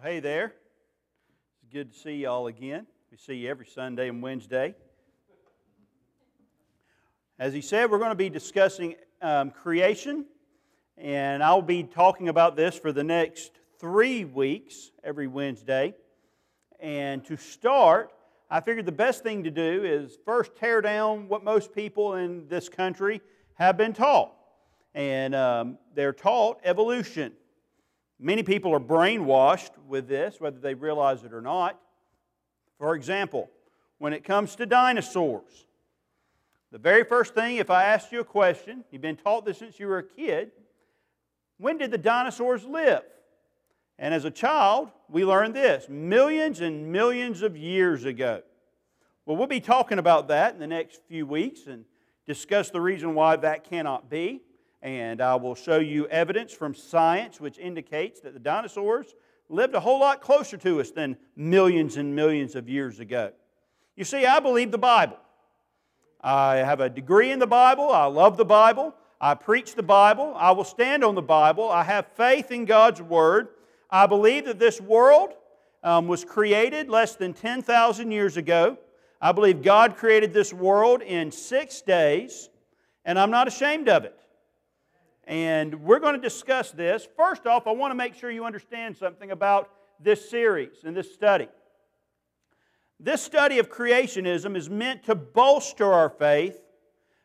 Well, hey there. It's good to see you all again. We see you every Sunday and Wednesday. As he said, we're going to be discussing um, creation, and I'll be talking about this for the next three weeks every Wednesday. And to start, I figured the best thing to do is first tear down what most people in this country have been taught. And um, they're taught evolution. Many people are brainwashed with this, whether they realize it or not. For example, when it comes to dinosaurs, the very first thing, if I asked you a question, you've been taught this since you were a kid when did the dinosaurs live? And as a child, we learned this millions and millions of years ago. Well, we'll be talking about that in the next few weeks and discuss the reason why that cannot be. And I will show you evidence from science which indicates that the dinosaurs lived a whole lot closer to us than millions and millions of years ago. You see, I believe the Bible. I have a degree in the Bible. I love the Bible. I preach the Bible. I will stand on the Bible. I have faith in God's Word. I believe that this world um, was created less than 10,000 years ago. I believe God created this world in six days, and I'm not ashamed of it. And we're going to discuss this. First off, I want to make sure you understand something about this series and this study. This study of creationism is meant to bolster our faith,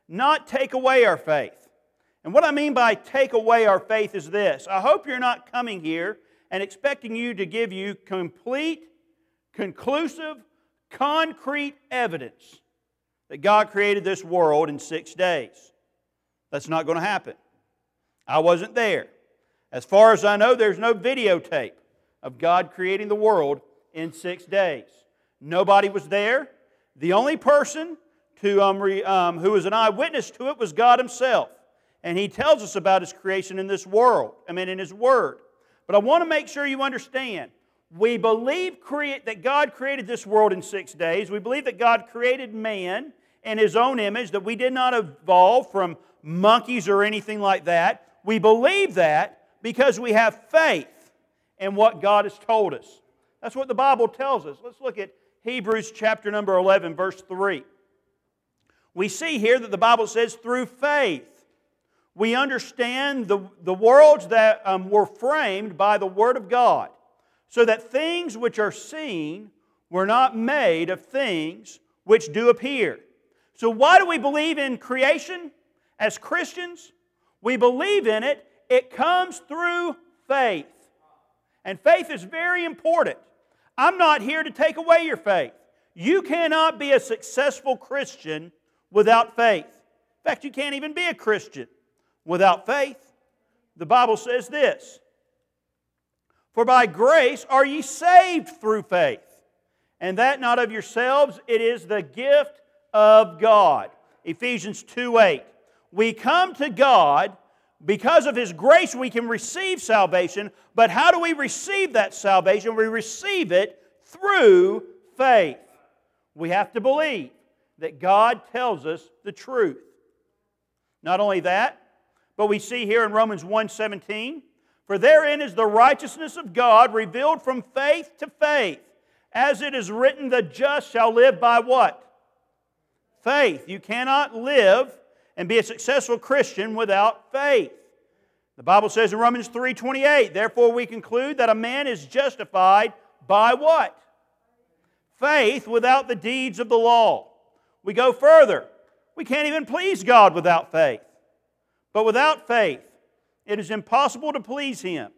not take away our faith. And what I mean by take away our faith is this I hope you're not coming here and expecting you to give you complete, conclusive, concrete evidence that God created this world in six days. That's not going to happen. I wasn't there. As far as I know, there's no videotape of God creating the world in six days. Nobody was there. The only person to, um, re, um, who was an eyewitness to it was God Himself. And He tells us about His creation in this world, I mean, in His Word. But I want to make sure you understand. We believe create, that God created this world in six days. We believe that God created man in His own image, that we did not evolve from monkeys or anything like that. We believe that because we have faith in what God has told us. That's what the Bible tells us. Let's look at Hebrews chapter number 11, verse 3. We see here that the Bible says, through faith, we understand the, the worlds that um, were framed by the Word of God, so that things which are seen were not made of things which do appear. So, why do we believe in creation as Christians? We believe in it, it comes through faith. And faith is very important. I'm not here to take away your faith. You cannot be a successful Christian without faith. In fact, you can't even be a Christian without faith. The Bible says this For by grace are ye saved through faith, and that not of yourselves, it is the gift of God. Ephesians 2 8. We come to God because of His grace, we can receive salvation, but how do we receive that salvation? We receive it through faith. We have to believe that God tells us the truth. Not only that, but we see here in Romans 1:17, for therein is the righteousness of God revealed from faith to faith, as it is written, the just shall live by what? Faith. You cannot live and be a successful Christian without faith. The Bible says in Romans 3:28, therefore we conclude that a man is justified by what? Faith without the deeds of the law. We go further. We can't even please God without faith. But without faith, it is impossible to please him.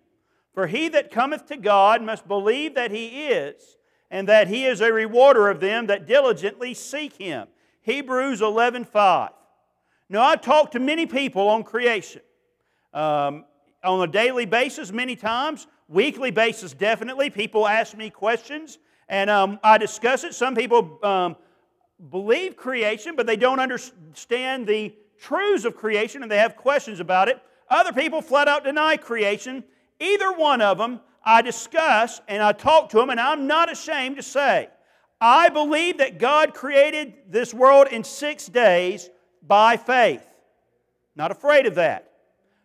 For he that cometh to God must believe that he is, and that he is a rewarder of them that diligently seek him. Hebrews 11 5. Now, I talk to many people on creation. Um, on a daily basis, many times, weekly basis, definitely. People ask me questions, and um, I discuss it. Some people um, believe creation, but they don't understand the truths of creation and they have questions about it. Other people flat out deny creation. Either one of them, I discuss and I talk to them, and I'm not ashamed to say, I believe that God created this world in six days by faith. Not afraid of that.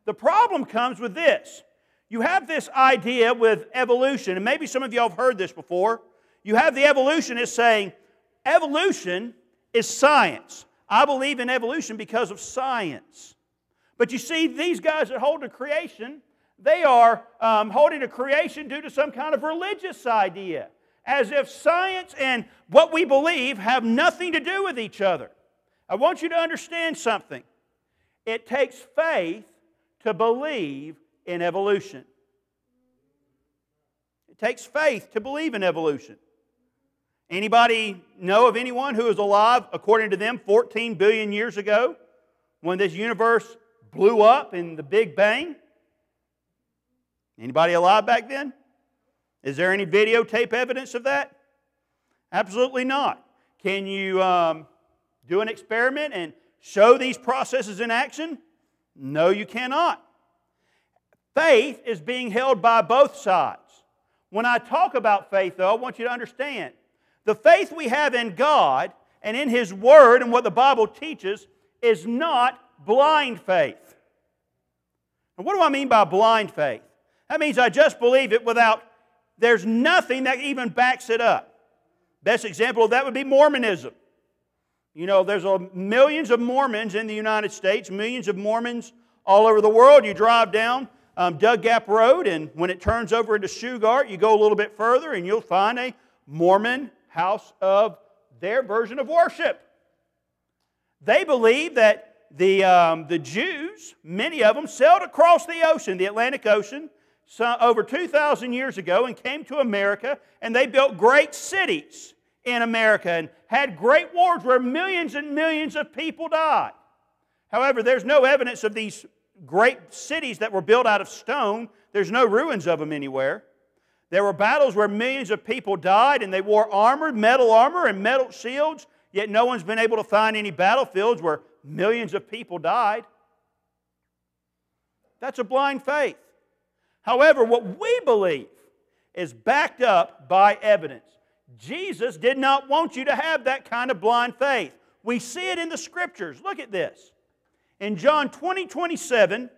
The problem comes with this You have this idea with evolution, and maybe some of y'all have heard this before. You have the evolutionist saying, evolution is science. I believe in evolution because of science. But you see, these guys that hold to creation, they are um, holding to creation due to some kind of religious idea, as if science and what we believe have nothing to do with each other. I want you to understand something. It takes faith to believe in evolution. It takes faith to believe in evolution. Anybody know of anyone who was alive, according to them, 14 billion years ago when this universe blew up in the Big Bang? Anybody alive back then? Is there any videotape evidence of that? Absolutely not. Can you um, do an experiment and show these processes in action? No, you cannot. Faith is being held by both sides. When I talk about faith, though, I want you to understand the faith we have in God and in His Word and what the Bible teaches is not blind faith. And what do I mean by blind faith? That means I just believe it without, there's nothing that even backs it up. Best example of that would be Mormonism. You know, there's a, millions of Mormons in the United States, millions of Mormons all over the world. You drive down um, Dug Gap Road, and when it turns over into Shugart, you go a little bit further and you'll find a Mormon house of their version of worship. They believe that the, um, the Jews, many of them, sailed across the ocean, the Atlantic Ocean, so, over 2,000 years ago and came to America, and they built great cities in America and had great wars where millions and millions of people died. However, there's no evidence of these great cities that were built out of stone. There's no ruins of them anywhere. There were battles where millions of people died and they wore armor, metal armor, and metal shields, yet no one's been able to find any battlefields where millions of people died. That's a blind faith. However, what we believe is backed up by evidence. Jesus did not want you to have that kind of blind faith. We see it in the scriptures. Look at this. In John 20, 27,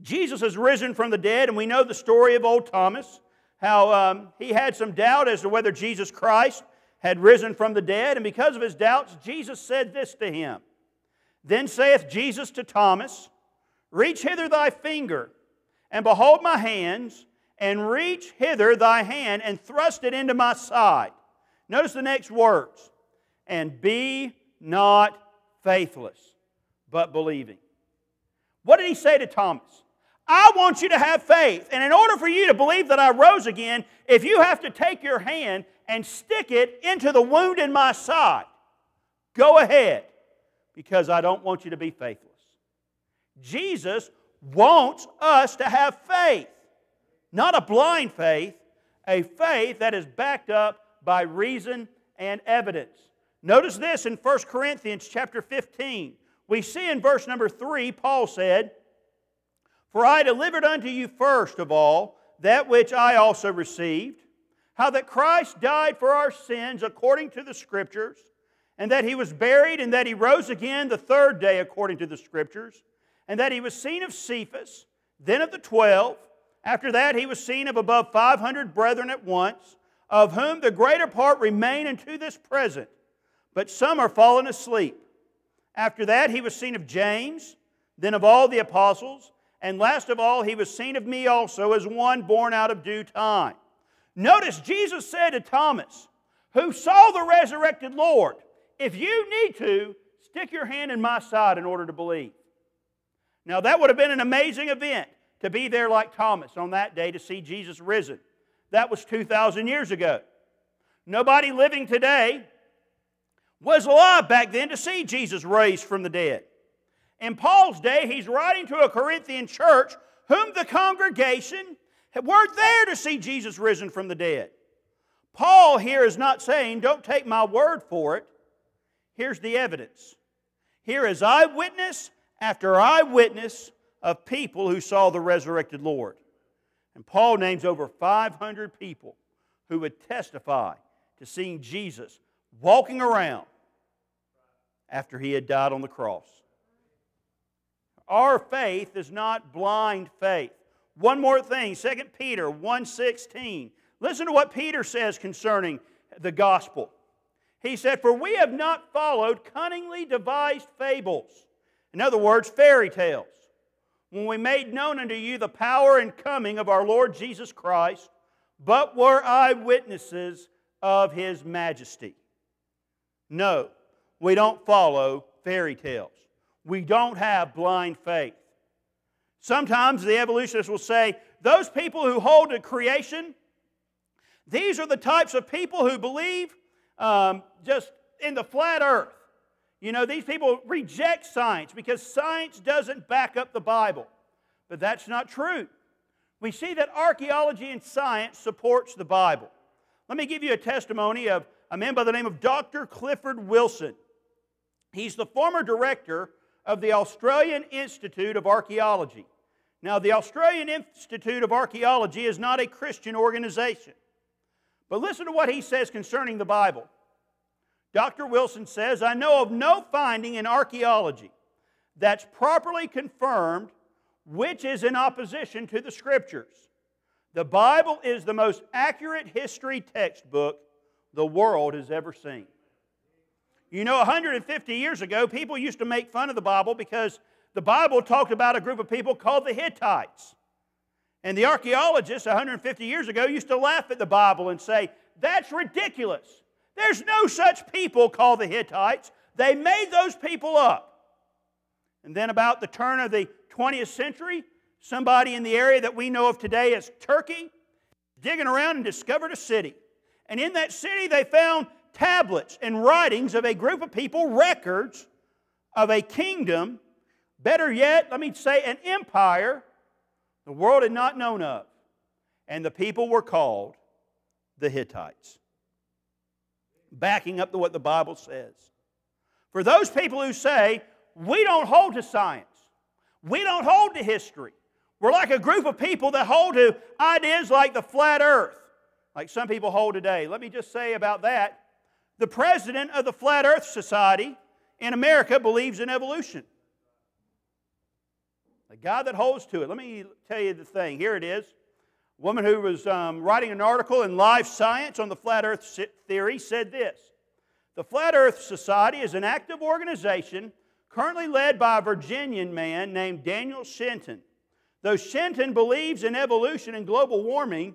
Jesus has risen from the dead, and we know the story of old Thomas how um, he had some doubt as to whether Jesus Christ had risen from the dead, and because of his doubts, Jesus said this to him Then saith Jesus to Thomas, Reach hither thy finger, and behold my hands, and reach hither thy hand, and thrust it into my side. Notice the next words and be not faithless, but believing. What did he say to Thomas? I want you to have faith. And in order for you to believe that I rose again, if you have to take your hand and stick it into the wound in my side, go ahead, because I don't want you to be faithless. Jesus wants us to have faith, not a blind faith, a faith that is backed up by reason and evidence. Notice this in 1 Corinthians chapter 15. We see in verse number 3, Paul said, for I delivered unto you first of all that which I also received, how that Christ died for our sins according to the Scriptures, and that he was buried, and that he rose again the third day according to the Scriptures, and that he was seen of Cephas, then of the twelve. After that, he was seen of above 500 brethren at once, of whom the greater part remain unto this present, but some are fallen asleep. After that, he was seen of James, then of all the apostles. And last of all, he was seen of me also as one born out of due time. Notice Jesus said to Thomas, who saw the resurrected Lord, if you need to, stick your hand in my side in order to believe. Now, that would have been an amazing event to be there like Thomas on that day to see Jesus risen. That was 2,000 years ago. Nobody living today was alive back then to see Jesus raised from the dead. In Paul's day, he's writing to a Corinthian church whom the congregation weren't there to see Jesus risen from the dead. Paul here is not saying, don't take my word for it. Here's the evidence. Here is eyewitness after eyewitness of people who saw the resurrected Lord. And Paul names over 500 people who would testify to seeing Jesus walking around after he had died on the cross. Our faith is not blind faith. One more thing, 2 Peter 1:16. Listen to what Peter says concerning the gospel. He said, For we have not followed cunningly devised fables. In other words, fairy tales. When we made known unto you the power and coming of our Lord Jesus Christ, but were eyewitnesses of his majesty. No, we don't follow fairy tales. We don't have blind faith. Sometimes the evolutionists will say, those people who hold to creation, these are the types of people who believe um, just in the flat earth. You know, these people reject science because science doesn't back up the Bible. But that's not true. We see that archaeology and science supports the Bible. Let me give you a testimony of a man by the name of Dr. Clifford Wilson. He's the former director of the Australian Institute of Archaeology. Now, the Australian Institute of Archaeology is not a Christian organization. But listen to what he says concerning the Bible. Dr. Wilson says, I know of no finding in archaeology that's properly confirmed which is in opposition to the Scriptures. The Bible is the most accurate history textbook the world has ever seen. You know, 150 years ago, people used to make fun of the Bible because the Bible talked about a group of people called the Hittites. And the archaeologists 150 years ago used to laugh at the Bible and say, That's ridiculous. There's no such people called the Hittites. They made those people up. And then, about the turn of the 20th century, somebody in the area that we know of today as Turkey digging around and discovered a city. And in that city, they found tablets and writings of a group of people, records of a kingdom Better yet, let me say, an empire the world had not known of. And the people were called the Hittites. Backing up to what the Bible says. For those people who say, we don't hold to science, we don't hold to history, we're like a group of people that hold to ideas like the flat earth, like some people hold today. Let me just say about that the president of the Flat Earth Society in America believes in evolution. The guy that holds to it. Let me tell you the thing. Here it is. Woman who was um, writing an article in Live Science on the flat earth theory said this The Flat Earth Society is an active organization currently led by a Virginian man named Daniel Shenton. Though Shenton believes in evolution and global warming,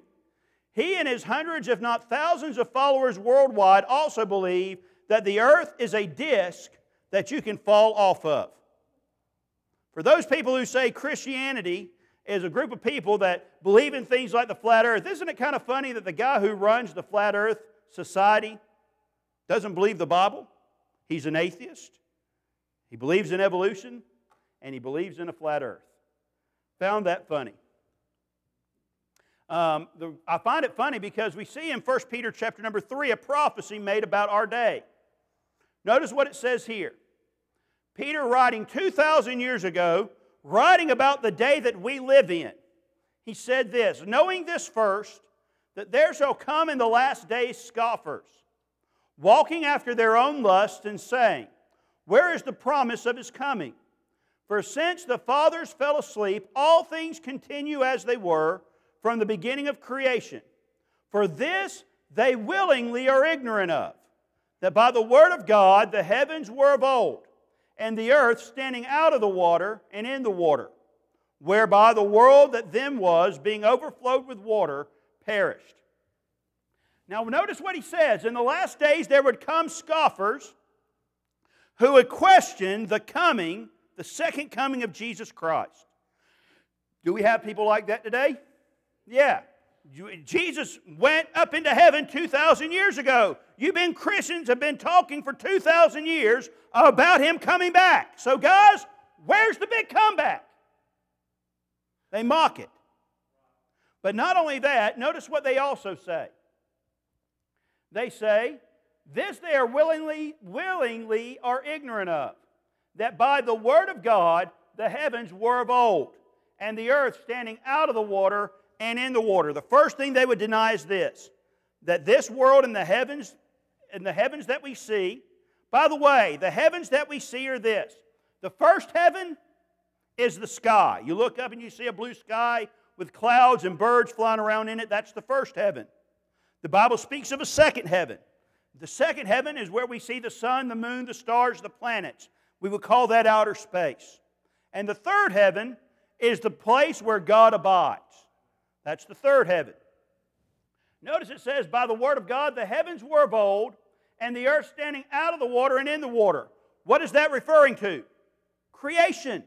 he and his hundreds, if not thousands, of followers worldwide also believe that the earth is a disk that you can fall off of. For those people who say Christianity is a group of people that believe in things like the flat earth, isn't it kind of funny that the guy who runs the flat earth society doesn't believe the Bible? He's an atheist. He believes in evolution and he believes in a flat earth. Found that funny. Um, the, I find it funny because we see in 1 Peter chapter number 3 a prophecy made about our day. Notice what it says here. Peter, writing 2,000 years ago, writing about the day that we live in, he said this Knowing this first, that there shall come in the last days scoffers, walking after their own lusts, and saying, Where is the promise of his coming? For since the fathers fell asleep, all things continue as they were from the beginning of creation. For this they willingly are ignorant of, that by the word of God the heavens were of old and the earth standing out of the water and in the water, whereby the world that then was, being overflowed with water, perished. Now, notice what he says. In the last days, there would come scoffers who would question the coming, the second coming of Jesus Christ. Do we have people like that today? Yeah. Jesus went up into heaven 2,000 years ago. You've been Christians have been talking for 2,000 years about him coming back. So, guys, where's the big comeback? They mock it. But not only that, notice what they also say. They say, This they are willingly, willingly are ignorant of, that by the word of God the heavens were of old, and the earth standing out of the water and in the water. The first thing they would deny is this that this world and the heavens and the heavens that we see, by the way, the heavens that we see are this. The first heaven is the sky. You look up and you see a blue sky with clouds and birds flying around in it, that's the first heaven. The Bible speaks of a second heaven. The second heaven is where we see the sun, the moon, the stars, the planets. We would call that outer space. And the third heaven is the place where God abides. That's the third heaven. Notice it says, By the word of God, the heavens were of old, and the earth standing out of the water and in the water. What is that referring to? Creation.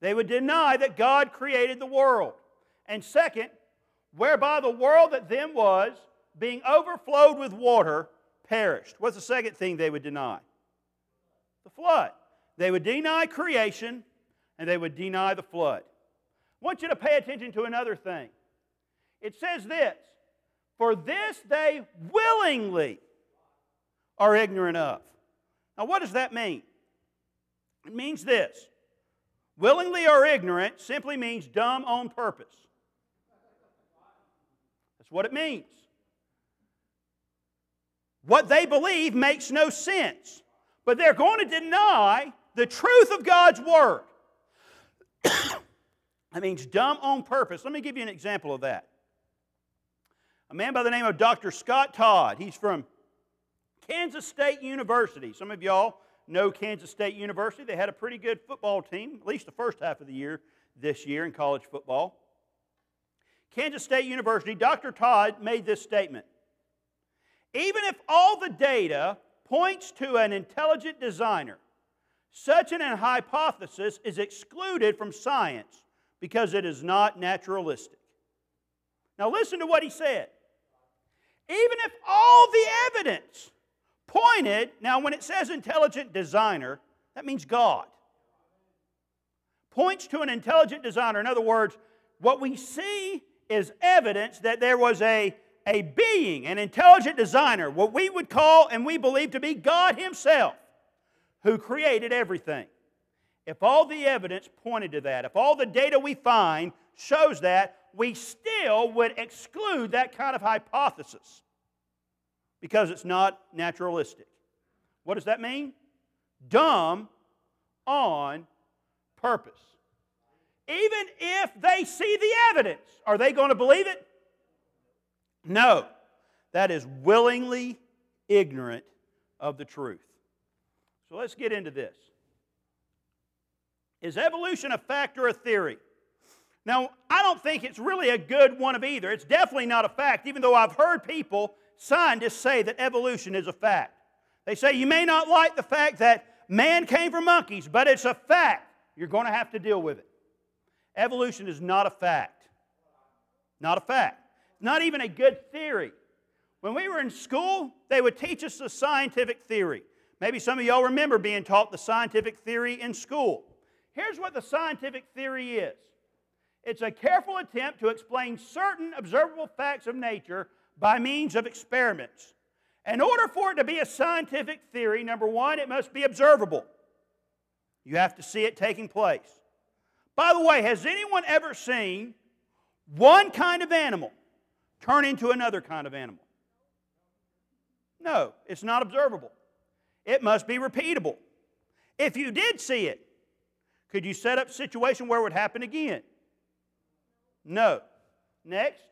They would deny that God created the world. And second, whereby the world that then was, being overflowed with water, perished. What's the second thing they would deny? The flood. They would deny creation and they would deny the flood. I want you to pay attention to another thing. It says this For this they willingly are ignorant of. Now, what does that mean? It means this willingly or ignorant simply means dumb on purpose. That's what it means. What they believe makes no sense, but they're going to deny the truth of God's Word. that means dumb on purpose. Let me give you an example of that. A man by the name of Dr. Scott Todd, he's from Kansas State University. Some of y'all know Kansas State University. They had a pretty good football team, at least the first half of the year this year in college football. Kansas State University, Dr. Todd made this statement Even if all the data points to an intelligent designer, such an hypothesis is excluded from science because it is not naturalistic. Now, listen to what he said. Even if all the evidence pointed, now when it says intelligent designer, that means God. Points to an intelligent designer. In other words, what we see is evidence that there was a, a being, an intelligent designer, what we would call and we believe to be God Himself, who created everything. If all the evidence pointed to that, if all the data we find shows that, we still would exclude that kind of hypothesis because it's not naturalistic. What does that mean? Dumb on purpose. Even if they see the evidence, are they going to believe it? No. That is willingly ignorant of the truth. So let's get into this. Is evolution a fact or a theory? Now, I don't think it's really a good one of either. It's definitely not a fact, even though I've heard people scientists say that evolution is a fact. They say you may not like the fact that man came from monkeys, but it's a fact. You're going to have to deal with it. Evolution is not a fact. Not a fact. Not even a good theory. When we were in school, they would teach us the scientific theory. Maybe some of y'all remember being taught the scientific theory in school. Here's what the scientific theory is it's a careful attempt to explain certain observable facts of nature by means of experiments. In order for it to be a scientific theory, number one, it must be observable. You have to see it taking place. By the way, has anyone ever seen one kind of animal turn into another kind of animal? No, it's not observable. It must be repeatable. If you did see it, could you set up a situation where it would happen again? No. Next,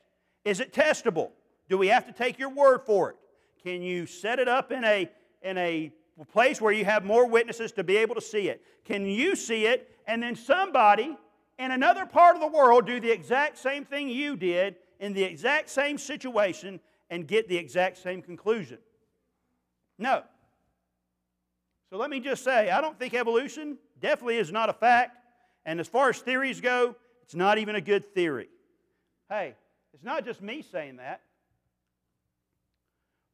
is it testable? Do we have to take your word for it? Can you set it up in a, in a place where you have more witnesses to be able to see it? Can you see it and then somebody in another part of the world do the exact same thing you did in the exact same situation and get the exact same conclusion? No. So let me just say, I don't think evolution definitely is not a fact. And as far as theories go, it's not even a good theory. Hey, it's not just me saying that.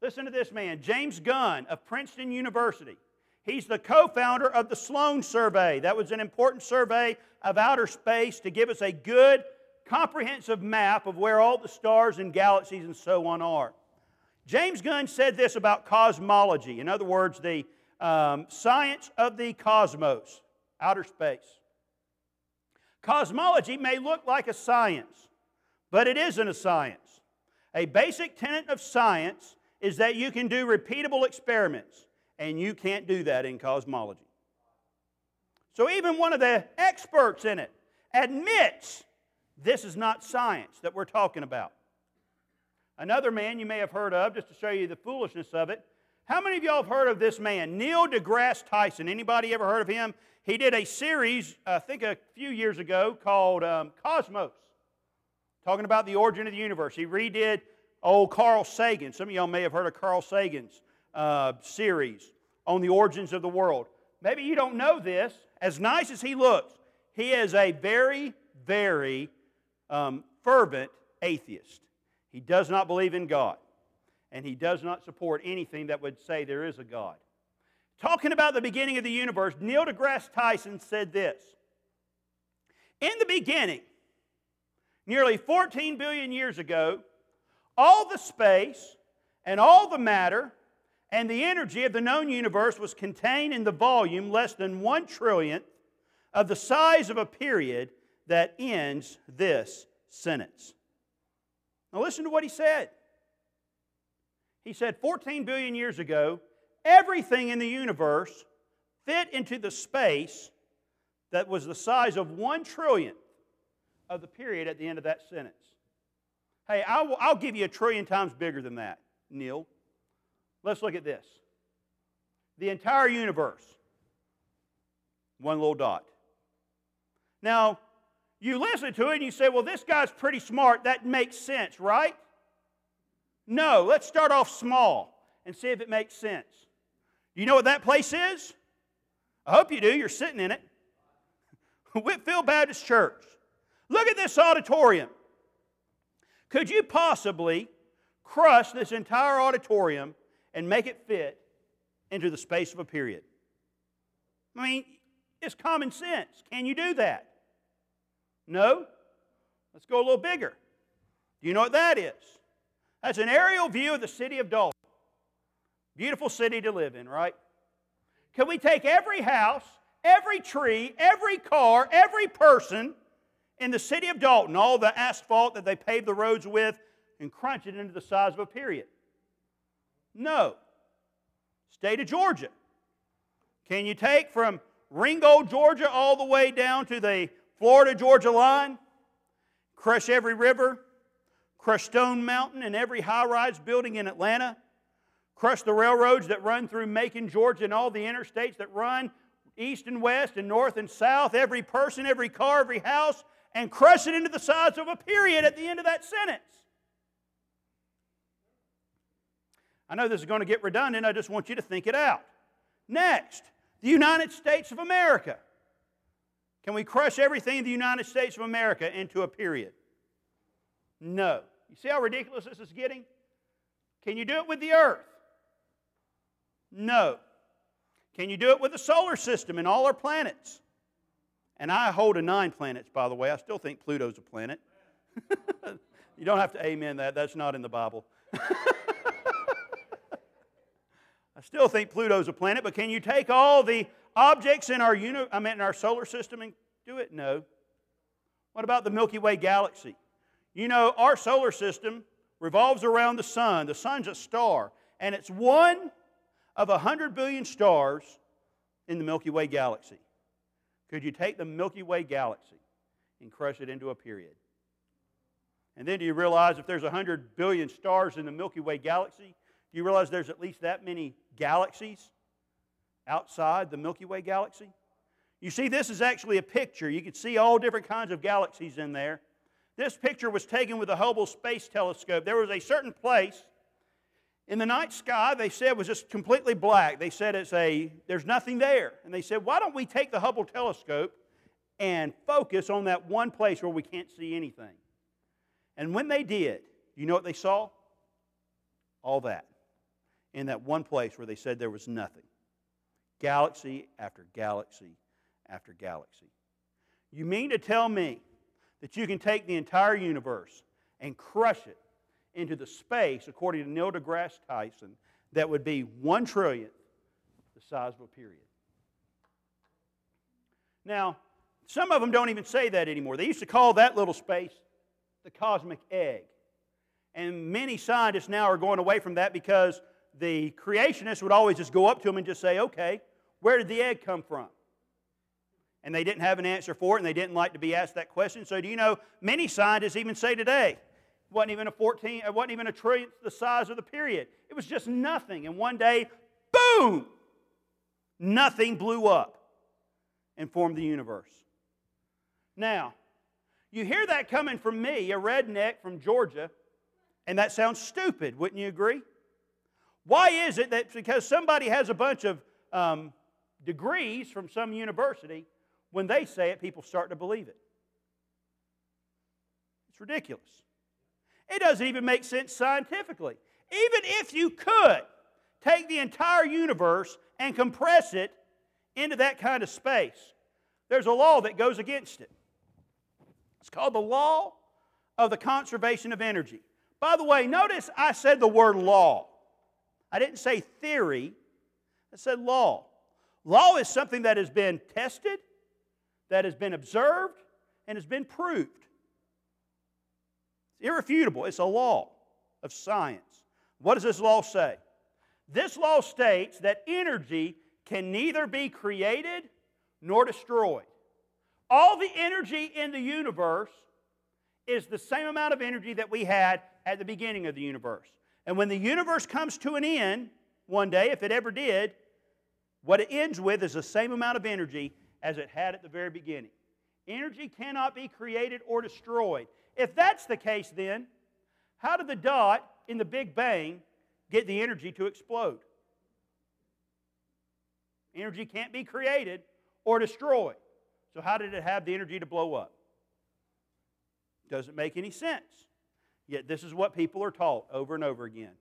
Listen to this man, James Gunn of Princeton University. He's the co founder of the Sloan Survey. That was an important survey of outer space to give us a good, comprehensive map of where all the stars and galaxies and so on are. James Gunn said this about cosmology. In other words, the um, science of the cosmos, outer space. Cosmology may look like a science, but it isn't a science. A basic tenet of science is that you can do repeatable experiments, and you can't do that in cosmology. So, even one of the experts in it admits This is not science that we're talking about. Another man you may have heard of, just to show you the foolishness of it. How many of y'all have heard of this man, Neil deGrasse Tyson? Anybody ever heard of him? He did a series, I think a few years ago, called um, Cosmos, talking about the origin of the universe. He redid old Carl Sagan. Some of y'all may have heard of Carl Sagan's uh, series on the origins of the world. Maybe you don't know this. As nice as he looks, he is a very, very um, fervent atheist. He does not believe in God, and he does not support anything that would say there is a God. Talking about the beginning of the universe, Neil deGrasse Tyson said this In the beginning, nearly 14 billion years ago, all the space and all the matter and the energy of the known universe was contained in the volume less than one trillionth of the size of a period that ends this sentence. Now, listen to what he said. He said 14 billion years ago, everything in the universe fit into the space that was the size of one trillionth of the period at the end of that sentence. Hey, I'll, I'll give you a trillion times bigger than that, Neil. Let's look at this. The entire universe, one little dot. Now, you listen to it and you say, well, this guy's pretty smart. That makes sense, right? No, let's start off small and see if it makes sense. Do you know what that place is? I hope you do. You're sitting in it. Whitfield Baptist Church. Look at this auditorium. Could you possibly crush this entire auditorium and make it fit into the space of a period? I mean, it's common sense. Can you do that? No? Let's go a little bigger. Do you know what that is? That's an aerial view of the city of Dalton. Beautiful city to live in, right? Can we take every house, every tree, every car, every person in the city of Dalton, all the asphalt that they paved the roads with, and crunch it into the size of a period? No. State of Georgia. Can you take from Ringgold, Georgia, all the way down to the Florida Georgia line, crush every river, crush Stone Mountain and every high rise building in Atlanta, crush the railroads that run through Macon, Georgia, and all the interstates that run east and west and north and south, every person, every car, every house, and crush it into the size of a period at the end of that sentence. I know this is going to get redundant. I just want you to think it out. Next, the United States of America. Can we crush everything in the United States of America into a period? No. You see how ridiculous this is getting? Can you do it with the earth? No. Can you do it with the solar system and all our planets? And I hold to nine planets, by the way. I still think Pluto's a planet. you don't have to amen that, that's not in the Bible. I still think Pluto's a planet, but can you take all the objects in our, uni- I mean, in our solar system and do it? No. What about the Milky Way galaxy? You know, our solar system revolves around the sun. The sun's a star, and it's one of a hundred billion stars in the Milky Way galaxy. Could you take the Milky Way galaxy and crush it into a period? And then do you realize if there's a hundred billion stars in the Milky Way galaxy, do you realize there's at least that many galaxies? outside the Milky Way galaxy? You see, this is actually a picture. You can see all different kinds of galaxies in there. This picture was taken with the Hubble Space Telescope. There was a certain place in the night sky they said was just completely black. They said it's a there's nothing there. And they said, "Why don't we take the Hubble telescope and focus on that one place where we can't see anything?" And when they did, you know what they saw? All that in that one place where they said there was nothing galaxy after galaxy after galaxy. You mean to tell me that you can take the entire universe and crush it into the space, according to Neil deGrasse Tyson, that would be one trillionth the size of a period? Now, some of them don't even say that anymore. They used to call that little space the cosmic egg. And many scientists now are going away from that because the creationists would always just go up to them and just say, okay, where did the egg come from? And they didn't have an answer for it, and they didn't like to be asked that question. So, do you know many scientists even say today, it wasn't even a 14, it wasn't even a trillionth the size of the period. It was just nothing. And one day, boom, nothing blew up and formed the universe. Now, you hear that coming from me, a redneck from Georgia, and that sounds stupid, wouldn't you agree? Why is it that because somebody has a bunch of um, degrees from some university, when they say it, people start to believe it? It's ridiculous. It doesn't even make sense scientifically. Even if you could take the entire universe and compress it into that kind of space, there's a law that goes against it. It's called the law of the conservation of energy. By the way, notice I said the word law. I didn't say theory, I said law. Law is something that has been tested, that has been observed, and has been proved. It's irrefutable. It's a law of science. What does this law say? This law states that energy can neither be created nor destroyed. All the energy in the universe is the same amount of energy that we had at the beginning of the universe. And when the universe comes to an end one day, if it ever did, what it ends with is the same amount of energy as it had at the very beginning. Energy cannot be created or destroyed. If that's the case, then, how did the dot in the Big Bang get the energy to explode? Energy can't be created or destroyed. So, how did it have the energy to blow up? Doesn't make any sense. Yet, this is what people are taught over and over again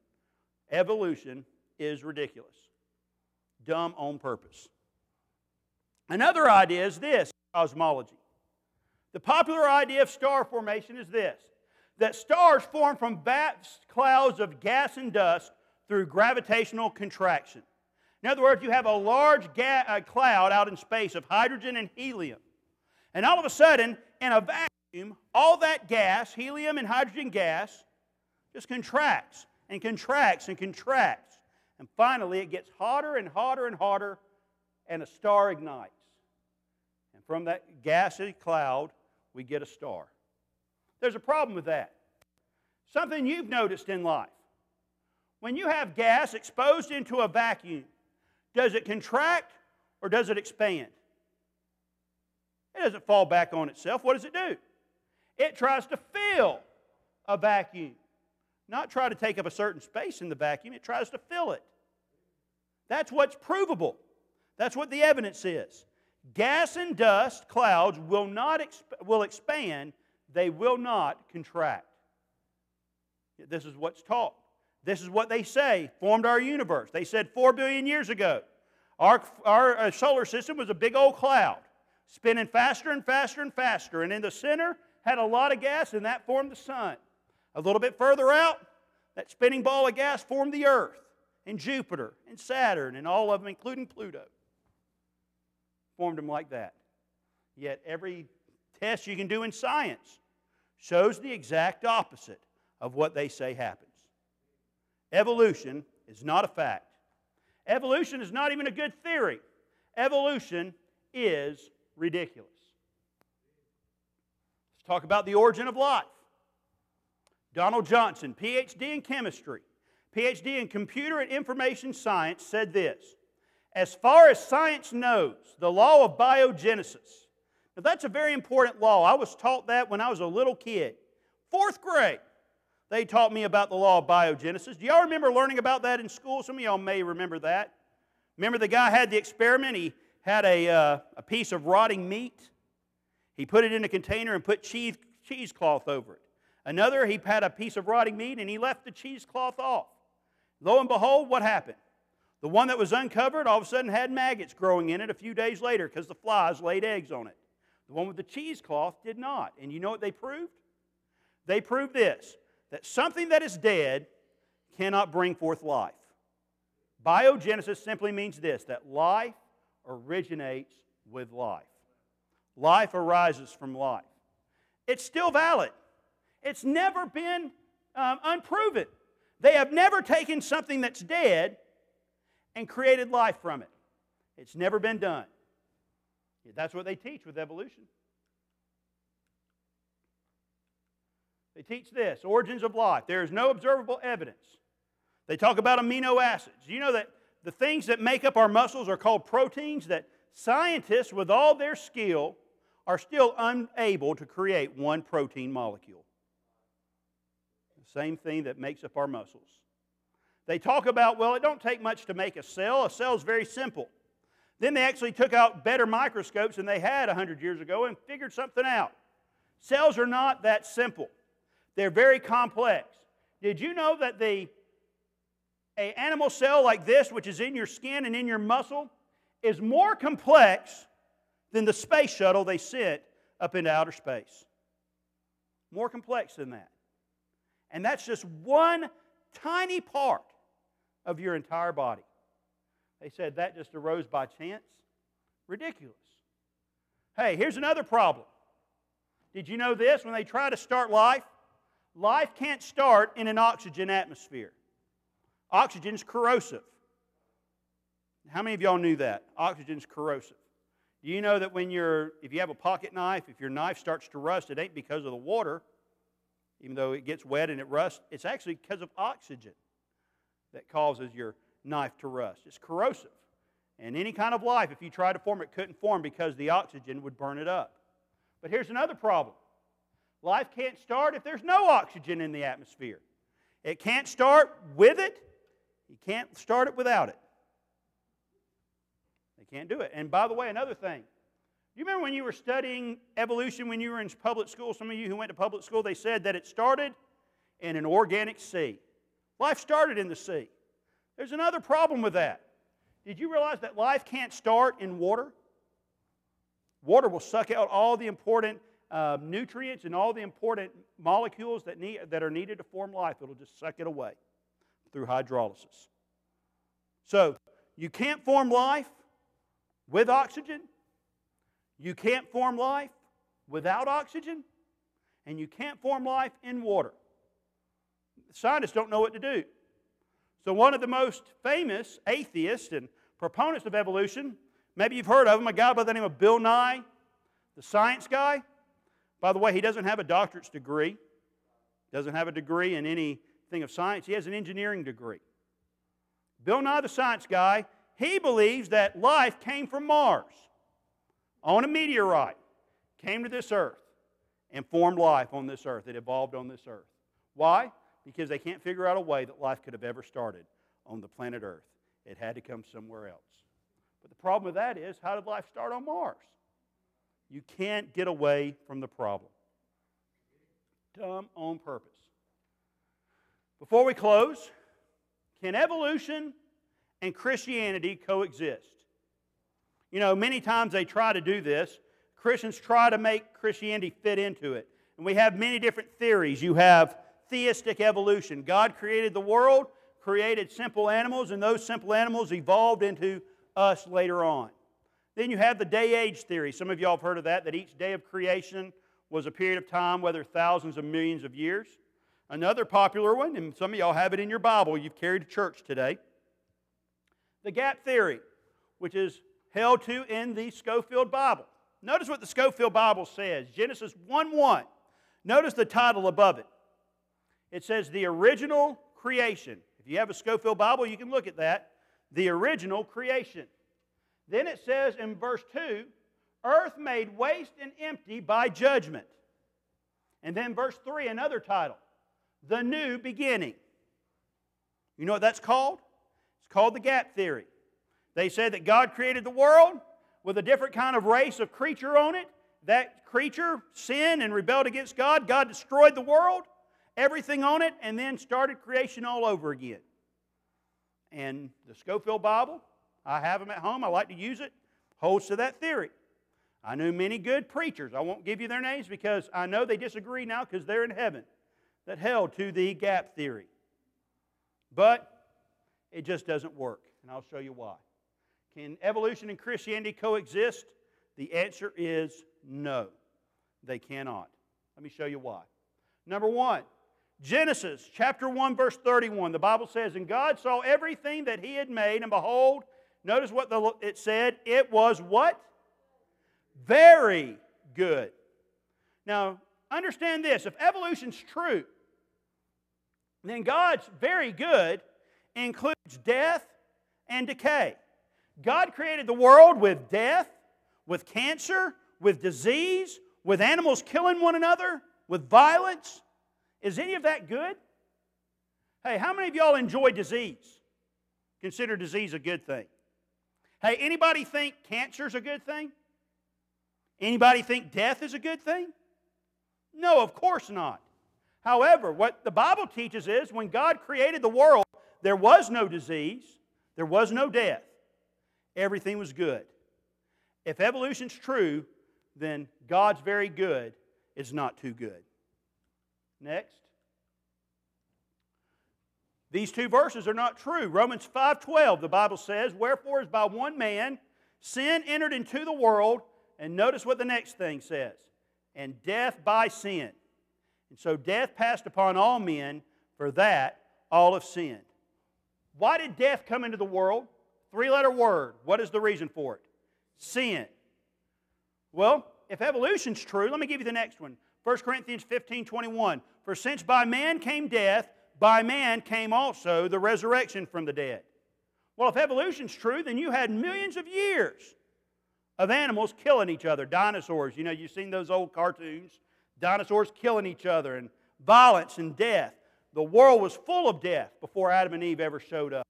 evolution is ridiculous, dumb on purpose. Another idea is this cosmology. The popular idea of star formation is this that stars form from vast clouds of gas and dust through gravitational contraction. In other words, you have a large ga- uh, cloud out in space of hydrogen and helium. And all of a sudden, in a vacuum, all that gas, helium and hydrogen gas, just contracts and contracts and contracts. And finally, it gets hotter and hotter and hotter, and a star ignites. From that gassy cloud, we get a star. There's a problem with that. Something you've noticed in life. When you have gas exposed into a vacuum, does it contract or does it expand? It doesn't fall back on itself. What does it do? It tries to fill a vacuum, not try to take up a certain space in the vacuum, it tries to fill it. That's what's provable. That's what the evidence is. Gas and dust clouds will not exp- will expand, they will not contract. This is what's taught. This is what they say formed our universe. They said 4 billion years ago, our, our uh, solar system was a big old cloud, spinning faster and faster and faster. And in the center had a lot of gas, and that formed the sun. A little bit further out, that spinning ball of gas formed the Earth, and Jupiter, and Saturn, and all of them, including Pluto. Formed them like that. Yet every test you can do in science shows the exact opposite of what they say happens. Evolution is not a fact. Evolution is not even a good theory. Evolution is ridiculous. Let's talk about the origin of life. Donald Johnson, PhD in chemistry, PhD in computer and information science, said this As far as science knows, the law of biogenesis. Now, that's a very important law. I was taught that when I was a little kid, fourth grade they taught me about the law of biogenesis. Do y'all remember learning about that in school? Some of y'all may remember that. Remember the guy had the experiment? He had a, uh, a piece of rotting meat. He put it in a container and put cheese, cheesecloth over it. Another, he had a piece of rotting meat and he left the cheesecloth off. Lo and behold, what happened? The one that was uncovered all of a sudden had maggots growing in it a few days later because the flies laid eggs on it. The one with the cheesecloth did not. And you know what they proved? They proved this that something that is dead cannot bring forth life. Biogenesis simply means this that life originates with life. Life arises from life. It's still valid. It's never been um, unproven. They have never taken something that's dead and created life from it. It's never been done. That's what they teach with evolution. They teach this origins of life. There is no observable evidence. They talk about amino acids. You know that the things that make up our muscles are called proteins that scientists, with all their skill, are still unable to create one protein molecule. The same thing that makes up our muscles. They talk about, well, it don't take much to make a cell. A cell is very simple. Then they actually took out better microscopes than they had 100 years ago and figured something out. Cells are not that simple. They're very complex. Did you know that the a animal cell like this, which is in your skin and in your muscle, is more complex than the space shuttle they sent up into outer space? More complex than that. And that's just one tiny part of your entire body. They said that just arose by chance. Ridiculous. Hey, here's another problem. Did you know this? When they try to start life, life can't start in an oxygen atmosphere. Oxygen is corrosive. How many of y'all knew that? Oxygen is corrosive. Do you know that when you're, if you have a pocket knife, if your knife starts to rust, it ain't because of the water, even though it gets wet and it rusts, it's actually because of oxygen that causes your knife to rust. It's corrosive. And any kind of life, if you tried to form it, couldn't form because the oxygen would burn it up. But here's another problem life can't start if there's no oxygen in the atmosphere. It can't start with it, you can't start it without it. They can't do it. And by the way, another thing. You remember when you were studying evolution when you were in public school? Some of you who went to public school, they said that it started in an organic sea. Life started in the sea. There's another problem with that. Did you realize that life can't start in water? Water will suck out all the important uh, nutrients and all the important molecules that, need, that are needed to form life. It'll just suck it away through hydrolysis. So, you can't form life with oxygen, you can't form life without oxygen, and you can't form life in water. Scientists don't know what to do. So, one of the most famous atheists and proponents of evolution, maybe you've heard of him, a guy by the name of Bill Nye, the science guy. By the way, he doesn't have a doctorate's degree, doesn't have a degree in anything of science, he has an engineering degree. Bill Nye, the science guy, he believes that life came from Mars on a meteorite, came to this earth, and formed life on this earth. It evolved on this earth. Why? Because they can't figure out a way that life could have ever started on the planet Earth. It had to come somewhere else. But the problem with that is how did life start on Mars? You can't get away from the problem. Dumb on purpose. Before we close, can evolution and Christianity coexist? You know, many times they try to do this. Christians try to make Christianity fit into it. And we have many different theories. You have theistic evolution. God created the world, created simple animals, and those simple animals evolved into us later on. Then you have the day age theory. Some of y'all have heard of that, that each day of creation was a period of time, whether thousands of millions of years. Another popular one, and some of y'all have it in your Bible, you've carried to church today. The gap theory, which is held to in the Scofield Bible. Notice what the Scofield Bible says Genesis 1 1. Notice the title above it it says the original creation. If you have a Scofield Bible, you can look at that. The original creation. Then it says in verse 2 earth made waste and empty by judgment. And then verse 3, another title the new beginning. You know what that's called? It's called the gap theory. They said that God created the world with a different kind of race of creature on it. That creature sinned and rebelled against God. God destroyed the world everything on it, and then started creation all over again. And the Scofield Bible, I have them at home, I like to use it, holds to that theory. I knew many good preachers, I won't give you their names because I know they disagree now because they're in heaven, that held to the gap theory. But it just doesn't work, and I'll show you why. Can evolution and Christianity coexist? The answer is no, they cannot. Let me show you why. Number one, Genesis chapter 1, verse 31, the Bible says, And God saw everything that he had made, and behold, notice what the, it said, it was what? very good. Now, understand this if evolution's true, then God's very good includes death and decay. God created the world with death, with cancer, with disease, with animals killing one another, with violence. Is any of that good? Hey, how many of y'all enjoy disease? Consider disease a good thing. Hey, anybody think cancer is a good thing? Anybody think death is a good thing? No, of course not. However, what the Bible teaches is when God created the world, there was no disease, there was no death. Everything was good. If evolution's true, then God's very good is not too good. Next. These two verses are not true. Romans 5:12, the Bible says, "Wherefore is by one man sin entered into the world, and notice what the next thing says, and death by sin. And so death passed upon all men, for that all have sinned." Why did death come into the world? Three letter word. What is the reason for it? Sin. Well, if evolution's true, let me give you the next one. 1 Corinthians 15 21. For since by man came death, by man came also the resurrection from the dead. Well, if evolution's true, then you had millions of years of animals killing each other. Dinosaurs, you know, you've seen those old cartoons. Dinosaurs killing each other and violence and death. The world was full of death before Adam and Eve ever showed up.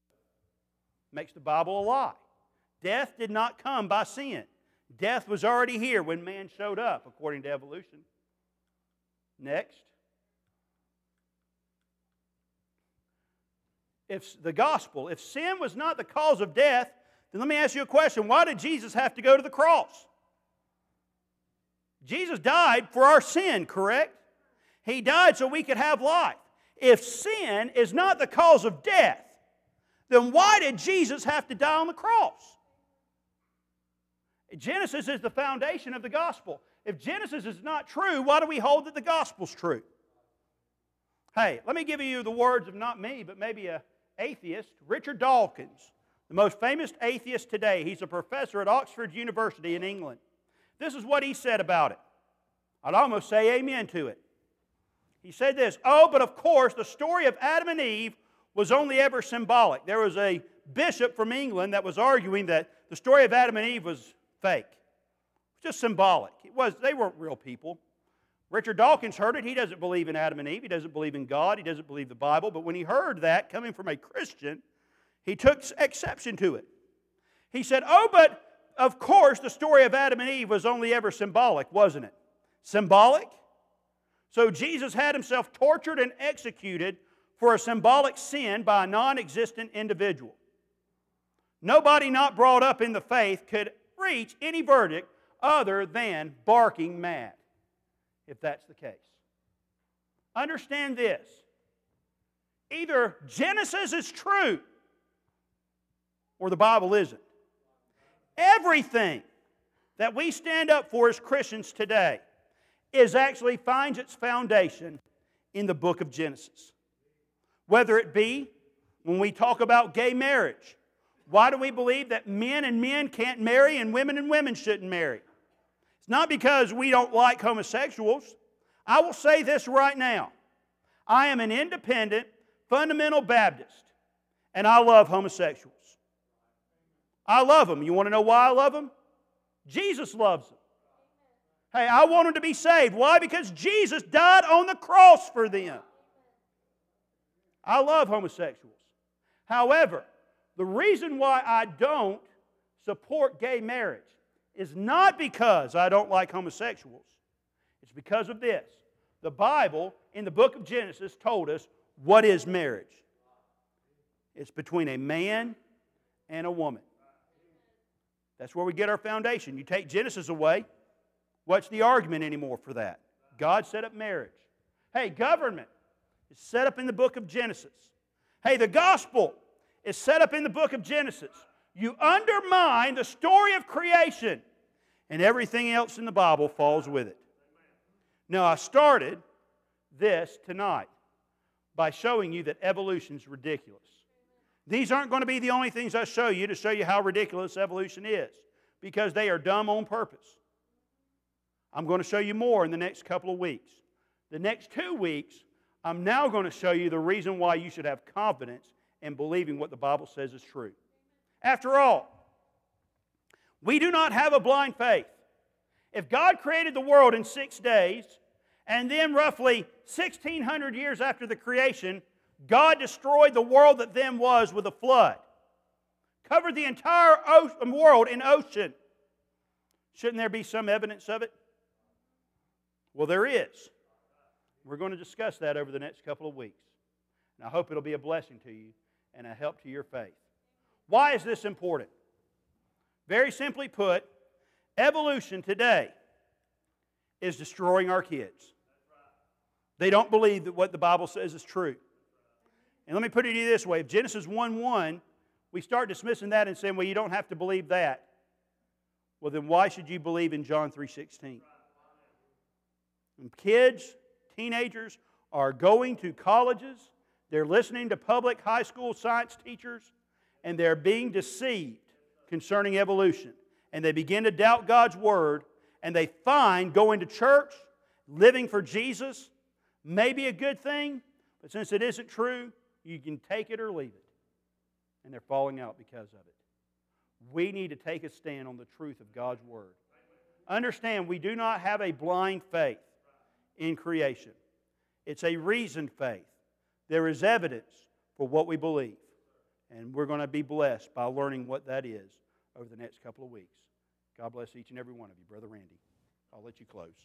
Makes the Bible a lie. Death did not come by sin. Death was already here when man showed up, according to evolution. Next. If the gospel, if sin was not the cause of death, then let me ask you a question. Why did Jesus have to go to the cross? Jesus died for our sin, correct? He died so we could have life. If sin is not the cause of death, then why did Jesus have to die on the cross? Genesis is the foundation of the gospel. If Genesis is not true, why do we hold that the gospel's true? Hey, let me give you the words of not me, but maybe a atheist, Richard Dawkins, the most famous atheist today. He's a professor at Oxford University in England. This is what he said about it. I'd almost say amen to it. He said this Oh, but of course, the story of Adam and Eve was only ever symbolic. There was a bishop from England that was arguing that the story of Adam and Eve was fake. Just symbolic. It was, they weren't real people. Richard Dawkins heard it. He doesn't believe in Adam and Eve. He doesn't believe in God. He doesn't believe the Bible. But when he heard that coming from a Christian, he took exception to it. He said, Oh, but of course, the story of Adam and Eve was only ever symbolic, wasn't it? Symbolic? So Jesus had himself tortured and executed for a symbolic sin by a non existent individual. Nobody not brought up in the faith could reach any verdict other than barking mad, if that's the case. Understand this either Genesis is true or the Bible isn't. Everything that we stand up for as Christians today is actually finds its foundation in the book of Genesis. Whether it be when we talk about gay marriage, why do we believe that men and men can't marry and women and women shouldn't marry? Not because we don't like homosexuals. I will say this right now I am an independent, fundamental Baptist, and I love homosexuals. I love them. You want to know why I love them? Jesus loves them. Hey, I want them to be saved. Why? Because Jesus died on the cross for them. I love homosexuals. However, the reason why I don't support gay marriage is not because I don't like homosexuals. It's because of this. The Bible in the book of Genesis told us what is marriage. It's between a man and a woman. That's where we get our foundation. You take Genesis away, what's the argument anymore for that? God set up marriage. Hey, government is set up in the book of Genesis. Hey, the gospel is set up in the book of Genesis. You undermine the story of creation, and everything else in the Bible falls with it. Now, I started this tonight by showing you that evolution is ridiculous. These aren't going to be the only things I show you to show you how ridiculous evolution is, because they are dumb on purpose. I'm going to show you more in the next couple of weeks. The next two weeks, I'm now going to show you the reason why you should have confidence in believing what the Bible says is true. After all, we do not have a blind faith. If God created the world in six days, and then roughly 1600 years after the creation, God destroyed the world that then was with a flood, covered the entire world in ocean. Shouldn't there be some evidence of it? Well, there is. We're going to discuss that over the next couple of weeks. And I hope it'll be a blessing to you and a help to your faith. Why is this important? Very simply put, evolution today is destroying our kids. They don't believe that what the Bible says is true. And let me put it to you this way if Genesis 1 1, we start dismissing that and saying, well, you don't have to believe that. Well, then why should you believe in John 3 16? kids, teenagers are going to colleges, they're listening to public high school science teachers, and they're being deceived concerning evolution. And they begin to doubt God's word, and they find going to church, living for Jesus, may be a good thing, but since it isn't true, you can take it or leave it. And they're falling out because of it. We need to take a stand on the truth of God's word. Understand, we do not have a blind faith in creation. It's a reasoned faith. There is evidence for what we believe. And we're going to be blessed by learning what that is over the next couple of weeks. God bless each and every one of you. Brother Randy, I'll let you close.